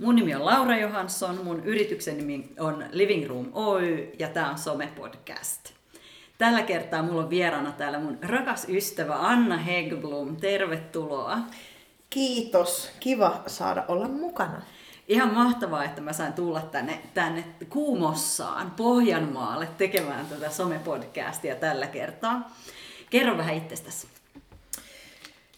Mun nimi on Laura Johansson, mun yrityksen nimi on Living Room Oy ja tämä on Some-podcast. Tällä kertaa mulla on vieraana täällä mun rakas ystävä Anna Hegblom. Tervetuloa. Kiitos. Kiva saada olla mukana. Ihan mahtavaa, että mä sain tulla tänne, tänne Kuumossaan, Pohjanmaalle, tekemään tätä somepodcastia tällä kertaa. Kerro vähän itsestäsi.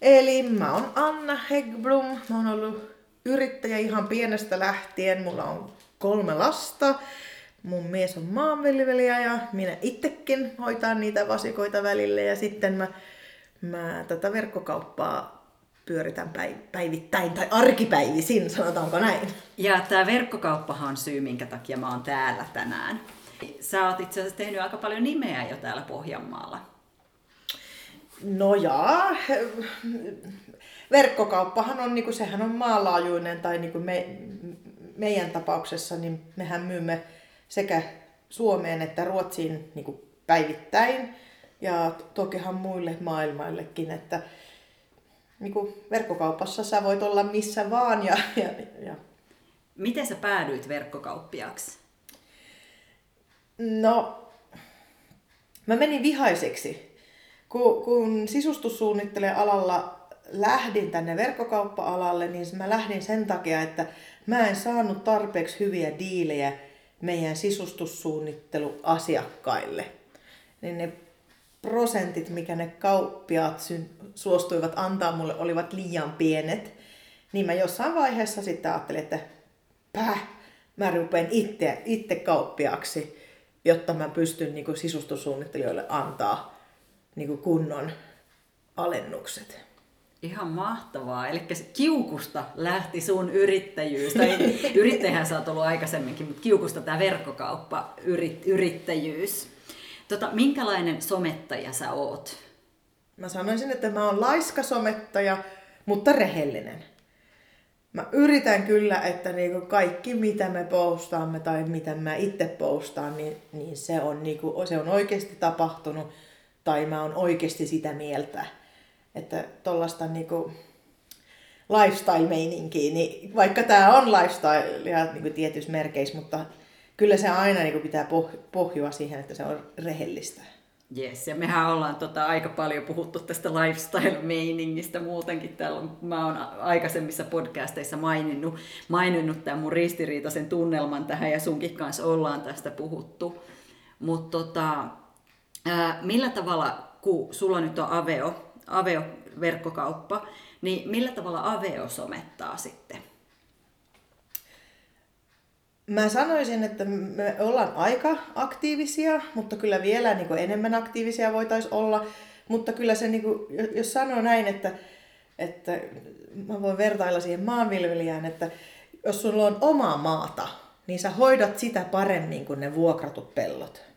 Eli mä oon Anna Hegblom. Mä oon ollut yrittäjä ihan pienestä lähtien. Mulla on kolme lasta. Mun mies on maanviljelijä ja minä itsekin hoitan niitä vasikoita välille. Ja sitten mä, mä tätä verkkokauppaa pyöritän päivittäin tai arkipäivisin, sanotaanko näin. Ja tämä verkkokauppahan on syy, minkä takia mä oon täällä tänään. Sä oot itse asiassa tehnyt aika paljon nimeä jo täällä Pohjanmaalla. No jaa, verkkokauppahan on, niin kuin, sehän on maanlaajuinen, tai niin kuin me, meidän tapauksessa, niin mehän myymme sekä Suomeen että Ruotsiin niin kuin päivittäin, ja tokihan muille maailmaillekin, että niin kuin verkkokaupassa sä voit olla missä vaan. Ja, ja, ja. Miten sä päädyit verkkokauppiaksi? No, mä menin vihaiseksi. Kun, kun sisustussuunnittelijan alalla lähdin tänne verkkokauppa-alalle, niin mä lähdin sen takia, että mä en saanut tarpeeksi hyviä diilejä meidän sisustussuunnitteluasiakkaille. Niin ne prosentit, mikä ne kauppiaat suostuivat antaa mulle, olivat liian pienet. Niin mä jossain vaiheessa sitten ajattelin, että päh, mä rupean itse, itse kauppiaksi, jotta mä pystyn niin sisustussuunnittelijoille antaa niin kunnon alennukset. Ihan mahtavaa. Eli kiukusta lähti sun yrittäjyys. Tai yrittäjähän sä oot ollut aikaisemminkin, mutta kiukusta tämä verkkokauppa, yrit, yrittäjyys. Tota, minkälainen somettaja sä oot? Mä sanoisin, että mä oon laiska somettaja, mutta rehellinen. Mä yritän kyllä, että niinku kaikki mitä me postaamme tai mitä mä itse postaan, niin, niin se, on niinku, se on oikeasti tapahtunut tai mä oon oikeasti sitä mieltä. Että tollasta niinku lifestyle-meininkiä, niin vaikka tämä on lifestyle ja niinku tietyissä merkeissä, mutta kyllä se aina niin kuin pitää pohjua siihen, että se on rehellistä. Yes, ja mehän ollaan tota aika paljon puhuttu tästä lifestyle-meiningistä muutenkin. Täällä mä oon aikaisemmissa podcasteissa maininnut, maininnut tämän mun ristiriitaisen tunnelman tähän ja sunkin kanssa ollaan tästä puhuttu. Mutta tota, millä tavalla, kun sulla nyt on Aveo, Aveo-verkkokauppa, niin millä tavalla Aveo somettaa sitten? Mä sanoisin, että me ollaan aika aktiivisia, mutta kyllä vielä niin enemmän aktiivisia voitaisiin olla. Mutta kyllä se, niin kuin, jos sanoo näin, että, että mä voin vertailla siihen maanviljelijään, että jos sulla on omaa maata, niin sä hoidat sitä paremmin kuin ne vuokratut pellot.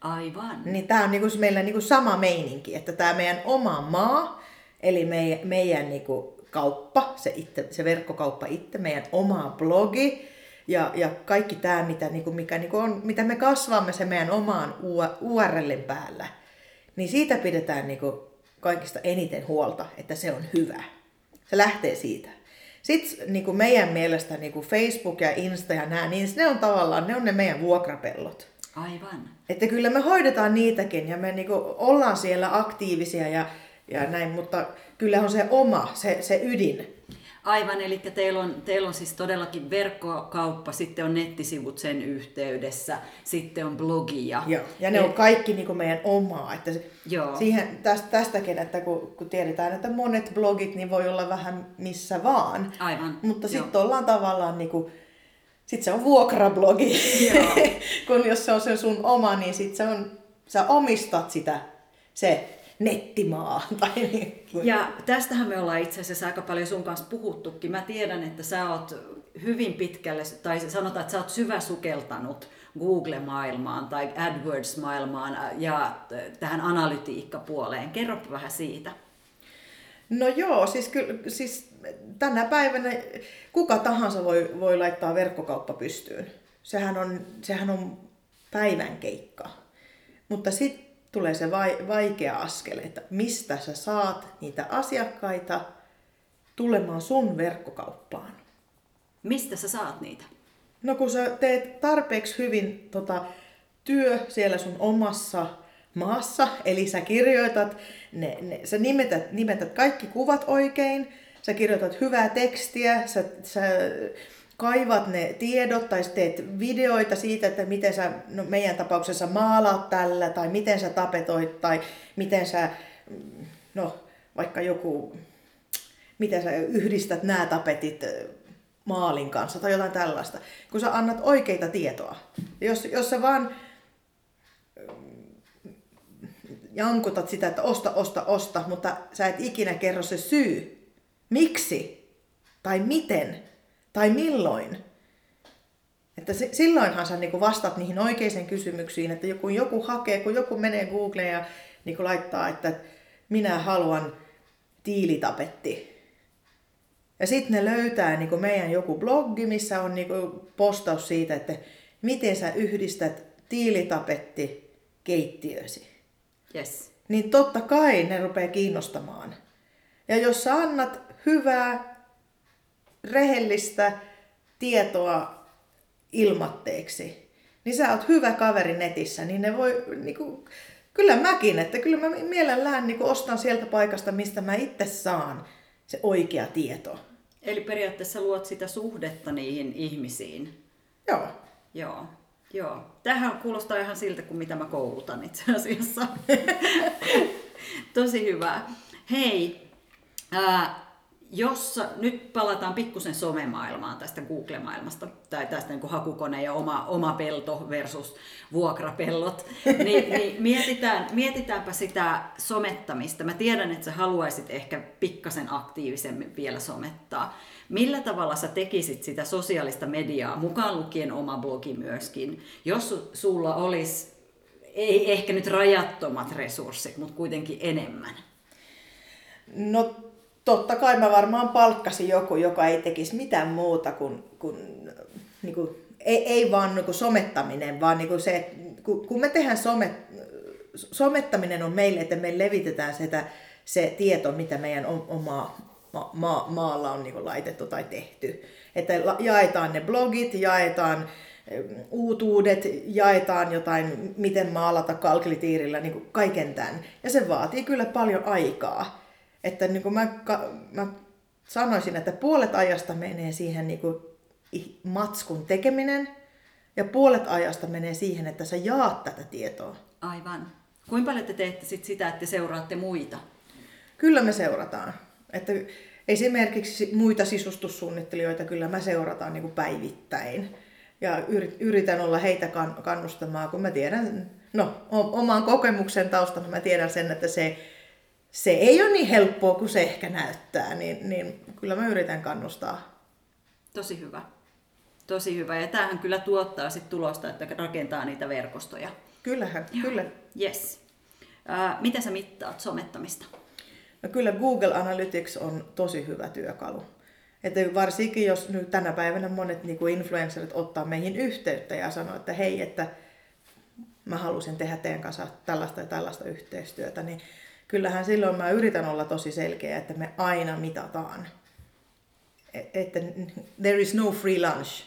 Aivan. Niin tää on niinku meillä niinku sama meininki, että tämä meidän oma maa, eli meidän, meidän niinku kauppa, se, itse, se verkkokauppa itse, meidän oma blogi, ja, ja kaikki tämä, mitä, niin kuin, mikä niin kuin on, mitä me kasvamme se meidän omaan URLin päällä, niin siitä pidetään niin kuin, kaikista eniten huolta, että se on hyvä. Se lähtee siitä. Sitten niin kuin meidän mielestä niin kuin Facebook ja Insta ja nämä, niin ne on tavallaan, ne on ne meidän vuokrapellot. Aivan. Että kyllä me hoidetaan niitäkin ja me niin kuin ollaan siellä aktiivisia ja, ja näin, mutta kyllä on se oma, se, se ydin. Aivan, eli teillä on, teillä on siis todellakin verkkokauppa, sitten on nettisivut sen yhteydessä, sitten on blogia. Joo, ja ne Et... on kaikki niin kuin meidän omaa. Että Joo. Siihen, tästä, tästäkin, että kun, kun tiedetään, että monet blogit niin voi olla vähän missä vaan. Aivan. Mutta sitten ollaan tavallaan niin kuin, sitten se on vuokrablogi. kun jos se on se sun oma, niin sitten se on, sä omistat sitä, se nettimaa. Tai niin kuin. Ja tästähän me ollaan itse asiassa aika paljon sun kanssa puhuttukin. Mä tiedän, että sä oot hyvin pitkälle, tai sanotaan, että sä oot syvä sukeltanut Google-maailmaan tai AdWords-maailmaan ja tähän analytiikkapuoleen. Kerro vähän siitä. No joo, siis, kyllä, siis tänä päivänä kuka tahansa voi, voi laittaa verkkokauppa pystyyn. Sehän on, sehän on päivän keikka. Mutta sitten tulee se vaikea askel, että mistä sä saat niitä asiakkaita tulemaan sun verkkokauppaan. Mistä sä saat niitä? No kun sä teet tarpeeksi hyvin tota, työ siellä sun omassa maassa, eli sä kirjoitat, ne, ne, sä nimetät, nimetät kaikki kuvat oikein, sä kirjoitat hyvää tekstiä, sä, sä kaivat ne tiedot tai teet videoita siitä, että miten sä no meidän tapauksessa maalaat tällä tai miten sä tapetoit tai miten sä, no vaikka joku, miten sä yhdistät nämä tapetit maalin kanssa tai jotain tällaista. Kun sä annat oikeita tietoa. Jos, jos sä vaan jankutat sitä, että osta, osta, osta, mutta sä et ikinä kerro se syy. Miksi? Tai miten? Tai milloin? Että silloinhan sä niin vastaat niihin oikeisiin kysymyksiin, että kun joku hakee, kun joku menee Googleen ja niin laittaa, että minä haluan tiilitapetti. Ja sitten ne löytää niin meidän joku blogi, missä on niin postaus siitä, että miten sä yhdistät tiilitapetti keittiösi. Yes. Niin totta kai ne rupeaa kiinnostamaan. Ja jos sä annat hyvää, rehellistä tietoa ilmatteeksi, niin sä oot hyvä kaveri netissä, niin ne voi, niin kuin, kyllä mäkin, että kyllä mä mielellään niin kuin ostan sieltä paikasta, mistä mä itse saan se oikea tieto. Eli periaatteessa luot sitä suhdetta niihin ihmisiin. Joo. Joo. Joo. Tähän kuulostaa ihan siltä kuin mitä mä koulutan itse asiassa. Tosi hyvä. Hei, ää, jos nyt palataan pikkusen somemaailmaan tästä Google-maailmasta, tai tästä niin kuin hakukone ja oma, oma pelto versus vuokrapellot, niin, niin mietitään, mietitäänpä sitä somettamista. Mä tiedän, että sä haluaisit ehkä pikkasen aktiivisemmin vielä somettaa. Millä tavalla sä tekisit sitä sosiaalista mediaa, mukaan lukien oma blogi myöskin, jos sulla olisi, ei ehkä nyt rajattomat resurssit, mutta kuitenkin enemmän? No totta kai mä varmaan palkkasin joku, joka ei tekisi mitään muuta kuin, kuin, niin kuin ei, ei vaan niin kuin somettaminen, vaan niin kuin se, että kun me tehdään somet, somettaminen on meille, että me levitetään sitä, se tieto, mitä meidän oma ma, ma, maalla on niin laitettu tai tehty. Että jaetaan ne blogit, jaetaan uutuudet, jaetaan jotain, miten maalata kalklitiirillä, niin kaiken tämän. Ja se vaatii kyllä paljon aikaa. Että niin kuin mä, mä sanoisin, että puolet ajasta menee siihen niin kuin matskun tekeminen ja puolet ajasta menee siihen, että sä jaat tätä tietoa. Aivan. Kuinka paljon te teette sit sitä, että te seuraatte muita? Kyllä me seurataan. Että esimerkiksi muita sisustussuunnittelijoita kyllä mä seurataan niin kuin päivittäin. Ja yritän olla heitä kannustamaan, kun mä tiedän, no oman kokemuksen taustana mä tiedän sen, että se se ei ole niin helppoa kuin se ehkä näyttää, niin, niin kyllä mä yritän kannustaa. Tosi hyvä. Tosi hyvä. Ja tämähän kyllä tuottaa sit tulosta, että rakentaa niitä verkostoja. Kyllähän, Joo. kyllä. Yes. Äh, miten sä mittaat somettamista? No kyllä Google Analytics on tosi hyvä työkalu. Että varsinkin jos nyt tänä päivänä monet niin kuin influencerit ottaa meihin yhteyttä ja sanoo, että hei, että mä halusin tehdä teidän kanssa tällaista ja tällaista yhteistyötä, niin kyllähän silloin mä yritän olla tosi selkeä, että me aina mitataan. E, että there is no free lunch.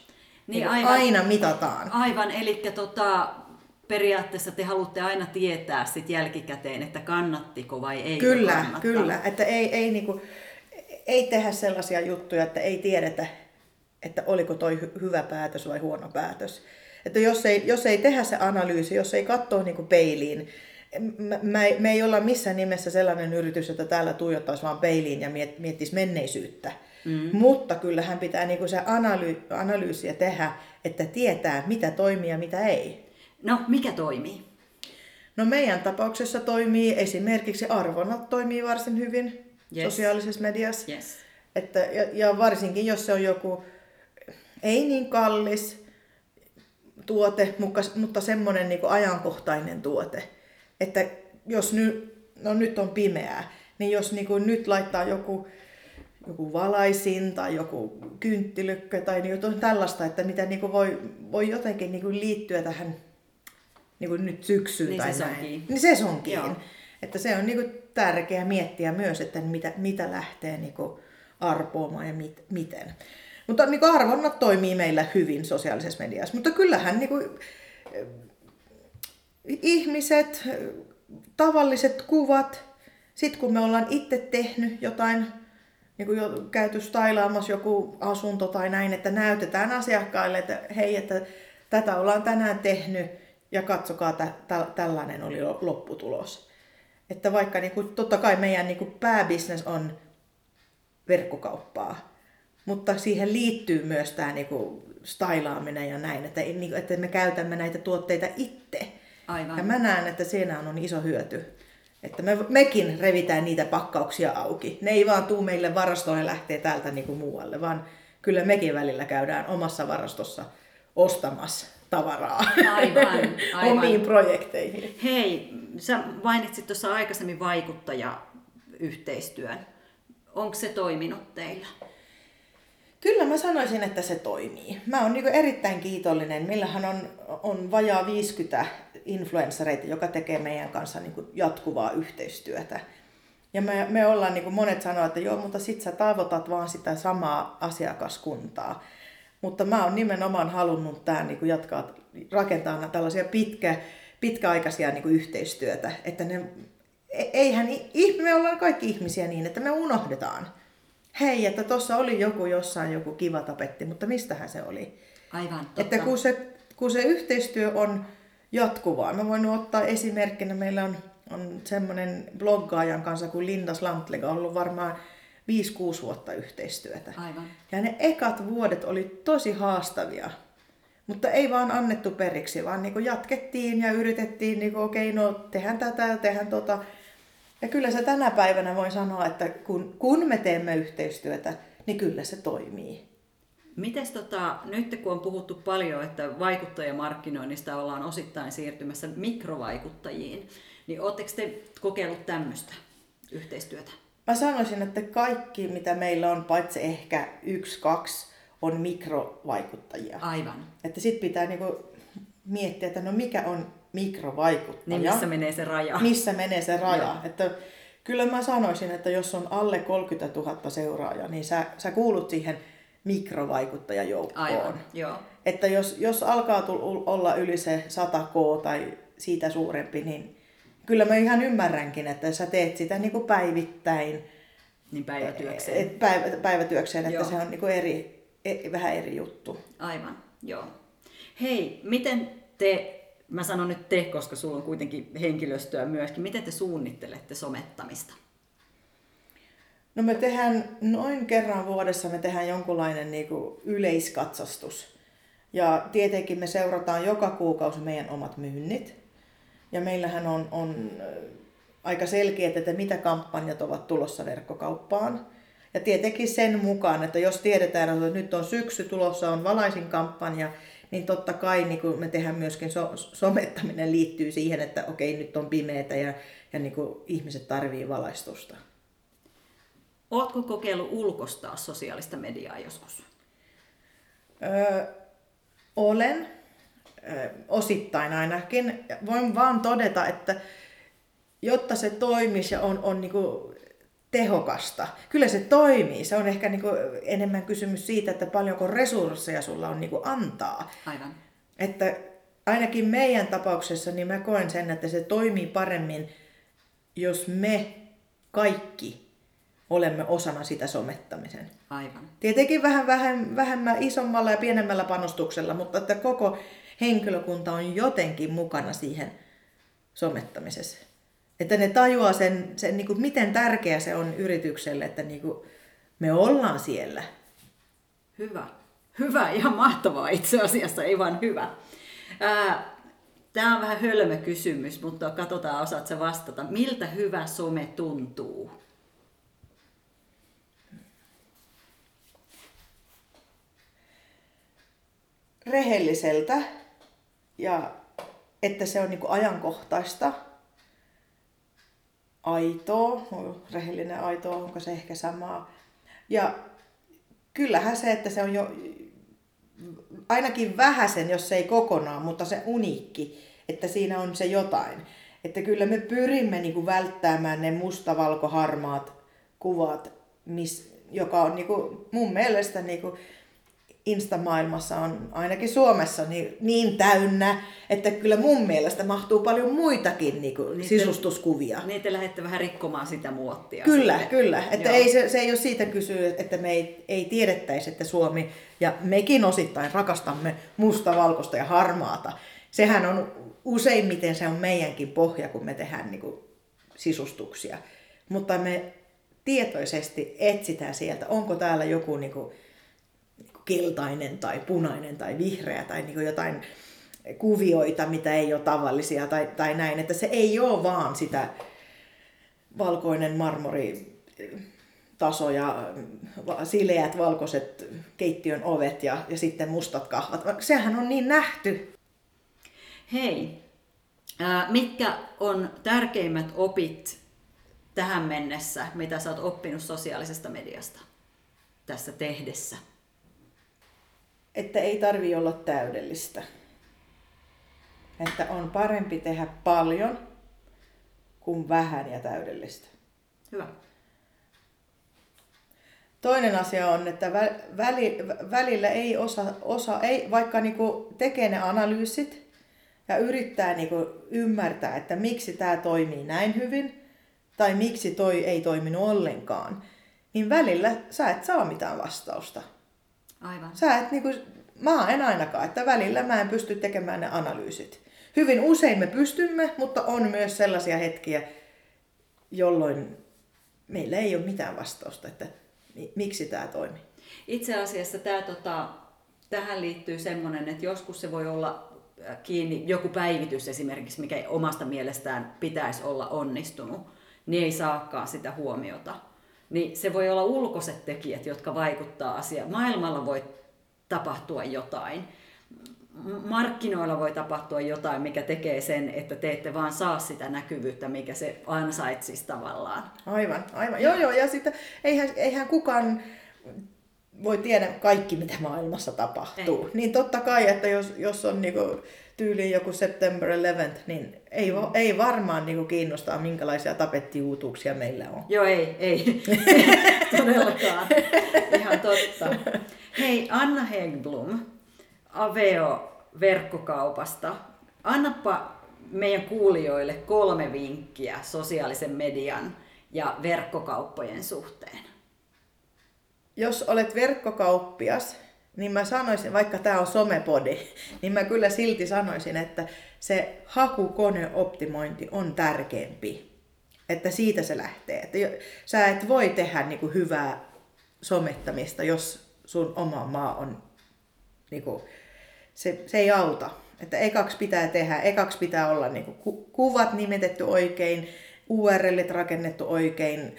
Niin aivan, aina mitataan. Aivan, eli tota, periaatteessa te haluatte aina tietää sit jälkikäteen, että kannattiko vai ei Kyllä, kannattaa. kyllä. Että ei, ei, niinku, ei tehdä sellaisia juttuja, että ei tiedetä, että oliko toi hyvä päätös vai huono päätös. Että jos ei, jos ei tehdä se analyysi, jos ei katsoa niinku peiliin, mä, mä, me ei olla missään nimessä sellainen yritys, että täällä tuijottaisi vaan peiliin ja miet, miettisi menneisyyttä. Mm. Mutta kyllähän pitää niinku se analy, analyysiä tehdä, että tietää, mitä toimii ja mitä ei. No, mikä toimii? No meidän tapauksessa toimii esimerkiksi arvonnat toimii varsin hyvin yes. sosiaalisessa mediassa. Yes. Että, ja, ja varsinkin jos se on joku ei niin kallis tuote, mutta, mutta semmoinen niin ajankohtainen tuote, että jos nyt, no nyt on pimeää, niin jos niin kuin nyt laittaa joku, joku valaisin tai joku kynttilykkö tai niin jotain tällaista, että mitä niin kuin voi, voi jotenkin niin kuin liittyä tähän niin kuin nyt syksyyn niin tai se näin. Niin se onkin. Että se on niin kuin tärkeää miettiä myös, että mitä, mitä lähtee niin kuin arpoamaan ja mit, miten. Mutta niin kuin arvonnat toimii meillä hyvin sosiaalisessa mediassa. Mutta kyllähän niin kuin, ihmiset, tavalliset kuvat, sitten kun me ollaan itse tehnyt jotain, niin kuin jo käyty stailaamassa joku asunto tai näin, että näytetään asiakkaille, että hei, että tätä ollaan tänään tehnyt ja katsokaa, tä, tä, tällainen oli lopputulos. Että vaikka niin kuin, totta kai meidän niin kuin pääbisnes on verkkokauppaa, mutta siihen liittyy myös tämä niin kuin, stailaaminen ja näin, että, niin että me käytämme näitä tuotteita itse. Aivan. Ja mä näen, että siinä on iso hyöty. Että me, mekin revitään niitä pakkauksia auki. Ne ei vaan tuu meille varastoon ja lähtee täältä niin kuin muualle, vaan kyllä mekin välillä käydään omassa varastossa ostamassa tavaraa aivan, aivan. omiin projekteihin. Hei, sä mainitsit tuossa aikaisemmin vaikuttajayhteistyön. Onko se toiminut teillä? Kyllä mä sanoisin, että se toimii. Mä oon niin erittäin kiitollinen. Millähän on, on vajaa 50 influenssereita, joka tekee meidän kanssa niin jatkuvaa yhteistyötä. Ja me, me ollaan, niin kuin monet sanoo, että joo, mutta sit sä tavoitat vaan sitä samaa asiakaskuntaa. Mutta mä oon nimenomaan halunnut tää niin jatkaa, rakentaa tällaisia pitkä, pitkäaikaisia niin yhteistyötä. Että ne, e, eihän, me ollaan kaikki ihmisiä niin, että me unohdetaan hei, että tuossa oli joku jossain joku kiva tapetti, mutta mistähän se oli? Aivan, totta. Että kun se, kun se yhteistyö on jatkuvaa, mä voin ottaa esimerkkinä, meillä on, on semmoinen bloggaajan kanssa kuin Linda Slantlega, ollut varmaan 5-6 vuotta yhteistyötä. Aivan. Ja ne ekat vuodet oli tosi haastavia. Mutta ei vaan annettu periksi, vaan niin jatkettiin ja yritettiin, niin okei, okay, no tehdään tätä, tehdään tota. Ja kyllä se tänä päivänä voi sanoa, että kun, kun me teemme yhteistyötä, niin kyllä se toimii. Mites tota, nyt kun on puhuttu paljon, että vaikuttajamarkkinoinnista ollaan osittain siirtymässä mikrovaikuttajiin, niin oletteko te kokeillut tämmöistä yhteistyötä? Mä sanoisin, että kaikki mitä meillä on, paitsi ehkä yksi, kaksi, on mikrovaikuttajia. Aivan. Että sit pitää niinku miettiä, että no mikä on mikrovaikuttaja. Niin missä menee se raja. Missä menee se raja. Että kyllä mä sanoisin, että jos on alle 30 000 seuraajaa, niin sä, sä kuulut siihen mikrovaikuttajajoukkoon. Aivan, joo. Että jos, jos alkaa tull, olla yli se 100k tai siitä suurempi, niin kyllä mä ihan ymmärränkin, että sä teet sitä niin kuin päivittäin. Niin päivätyökseen. Et päivä, päivätyökseen, että joo. se on niin kuin eri, e, vähän eri juttu. Aivan, joo. Hei, miten te Mä sanon nyt te, koska sulla on kuitenkin henkilöstöä myöskin. Miten te suunnittelette somettamista? No me tehdään noin kerran vuodessa me tehdään jonkunlainen niin kuin yleiskatsastus. Ja tietenkin me seurataan joka kuukausi meidän omat myynnit. Ja meillähän on, on aika selkeät, että mitä kampanjat ovat tulossa verkkokauppaan. Ja tietenkin sen mukaan, että jos tiedetään, että nyt on syksy tulossa, on valaisin kampanja, niin totta kai niin kuin me tehdään myöskin so, somettaminen liittyy siihen, että okei, nyt on pimeätä ja, ja niin kuin ihmiset tarvii valaistusta. Oletko kokeillut ulkostaa sosiaalista mediaa joskus? Öö, olen, öö, osittain ainakin. Voin vaan todeta, että jotta se toimisi ja on, on niin kuin tehokasta. Kyllä se toimii. Se on ehkä niin kuin enemmän kysymys siitä, että paljonko resursseja sulla on niin kuin antaa. Aivan. Että ainakin meidän tapauksessa niin mä koen sen, että se toimii paremmin, jos me kaikki olemme osana sitä somettamisen. Aivan. Tietenkin vähän vähem, vähemmän isommalla ja pienemmällä panostuksella, mutta että koko henkilökunta on jotenkin mukana siihen somettamisessa. Että ne tajuaa sen, sen niin kuin miten tärkeä se on yritykselle, että niin kuin me ollaan siellä. Hyvä. Hyvä, ihan mahtavaa itse asiassa, ei vaan hyvä. Tämä on vähän hölmö kysymys, mutta katsotaan, osaat sä vastata. Miltä hyvä some tuntuu? Rehelliseltä ja että se on niin kuin ajankohtaista aitoa, rehellinen aitoa, onko se ehkä samaa. Ja kyllähän se, että se on jo ainakin vähäsen, jos se ei kokonaan, mutta se uniikki, että siinä on se jotain. Että kyllä me pyrimme niin kuin välttämään ne mustavalkoharmaat kuvat, mis, joka on niin kuin mun mielestä niin kuin Insta-maailmassa on ainakin Suomessa niin, niin täynnä, että kyllä mun mielestä mahtuu paljon muitakin niin kuin, sisustuskuvia. Niin te lähdette vähän rikkomaan sitä muottia. Kyllä, sitten. kyllä. Että ei, se, se ei ole siitä kysyä, että me ei, ei tiedettäisi, että Suomi, ja mekin osittain rakastamme musta, valkoista ja harmaata. Sehän on useimmiten se on meidänkin pohja, kun me tehdään niin kuin, sisustuksia. Mutta me tietoisesti etsitään sieltä, onko täällä joku niin kuin, keltainen tai punainen tai vihreä tai niin jotain kuvioita, mitä ei ole tavallisia tai, tai näin. Että se ei ole vaan sitä valkoinen marmori taso ja sileät valkoiset keittiön ovet ja, ja sitten mustat kahvat. Sehän on niin nähty. Hei, ää, mitkä on tärkeimmät opit tähän mennessä, mitä sä oot oppinut sosiaalisesta mediasta tässä tehdessä? Että ei tarvi olla täydellistä. Että on parempi tehdä paljon kuin vähän ja täydellistä. Hyvä. Toinen asia on, että väli, välillä ei osa, osa ei, vaikka niinku tekee ne analyysit ja yrittää niinku ymmärtää, että miksi tämä toimii näin hyvin tai miksi toi ei toiminut ollenkaan, niin välillä sä et saa mitään vastausta. Aivan. Sä et niinku, mä en ainakaan, että välillä mä en pysty tekemään ne analyysit. Hyvin usein me pystymme, mutta on myös sellaisia hetkiä, jolloin meillä ei ole mitään vastausta, että miksi tämä toimii. Itse asiassa tämä, tota, tähän liittyy semmoinen, että joskus se voi olla äh, kiinni, joku päivitys esimerkiksi, mikä omasta mielestään pitäisi olla onnistunut, niin ei saakaan sitä huomiota niin se voi olla ulkoiset tekijät, jotka vaikuttaa asiaan. Maailmalla voi tapahtua jotain. Markkinoilla voi tapahtua jotain, mikä tekee sen, että te ette vaan saa sitä näkyvyyttä, mikä se ansaitsisi tavallaan. Aivan, aivan. Joo, joo. Ja sitten eihän, eihän kukaan voi tiedä kaikki, mitä maailmassa tapahtuu. Ei. Niin totta kai, että jos, jos on niinku tyyliin joku September 11, niin ei, mm. ei varmaan niinku kiinnostaa, minkälaisia tapettiuutuuksia meillä on. Joo, ei, ei. Todellakaan. Ihan totta. Hei, Anna Hegblom, Aveo verkkokaupasta. Annapa meidän kuulijoille kolme vinkkiä sosiaalisen median ja verkkokauppojen suhteen. Jos olet verkkokauppias, niin mä sanoisin, vaikka tämä on somepodi, niin mä kyllä silti sanoisin, että se hakukoneoptimointi on tärkeämpi. Että siitä se lähtee. Että sä et voi tehdä niin kuin hyvää somettamista, jos sun oma maa on, niin kuin, se, se ei auta. Että ekaksi pitää tehdä, ekaksi pitää olla niin kuin, kuvat nimetetty oikein, URLit rakennettu oikein,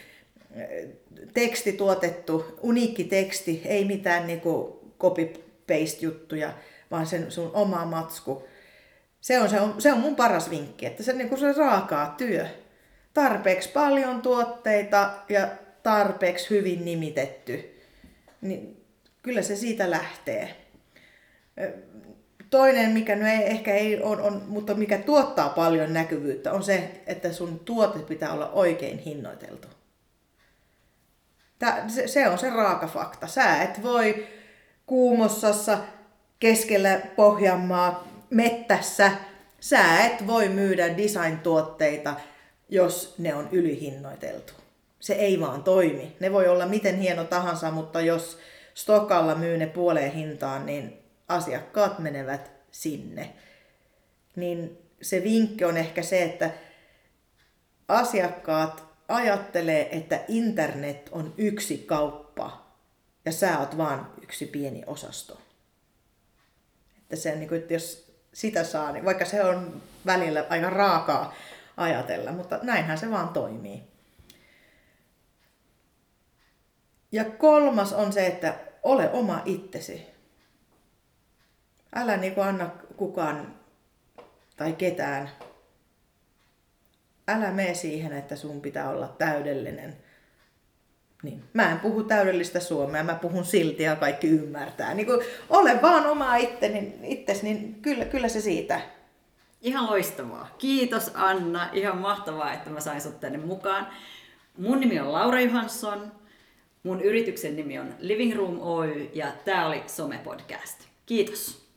teksti tuotettu, uniikki teksti, ei mitään niin kuin, copy-paste-juttuja, vaan sen sun oma matsku. Se on, se on, se on mun paras vinkki, että se, niin se raakaa työ. Tarpeeksi paljon tuotteita ja tarpeeksi hyvin nimitetty, niin kyllä se siitä lähtee. Toinen, mikä no ei, ehkä ei on, on, mutta mikä tuottaa paljon näkyvyyttä, on se, että sun tuote pitää olla oikein hinnoiteltu. Tää, se, se on se raaka fakta. Sä et voi Kuumossassa keskellä Pohjanmaa mettässä sä et voi myydä design-tuotteita, jos ne on ylihinnoiteltu. Se ei vaan toimi. Ne voi olla miten hieno tahansa, mutta jos Stokalla myy ne puoleen hintaan, niin asiakkaat menevät sinne. Niin se vinkki on ehkä se, että asiakkaat ajattelee, että internet on yksi kauppa ja sä oot vaan yksi pieni osasto. Että se, niin kuin, että jos sitä saa, niin vaikka se on välillä aika raakaa ajatella, mutta näinhän se vaan toimii. Ja kolmas on se, että ole oma itsesi. Älä niin kuin anna kukaan tai ketään. Älä mene siihen, että sun pitää olla täydellinen niin. Mä en puhu täydellistä suomea, mä puhun silti ja kaikki ymmärtää. Niin ole vaan oma itteni, itses, niin kyllä, kyllä se siitä. Ihan loistavaa. Kiitos Anna. Ihan mahtavaa, että mä sain sut tänne mukaan. Mun nimi on Laura Johansson. Mun yrityksen nimi on Living Room Oy ja tämä oli Some Podcast. Kiitos!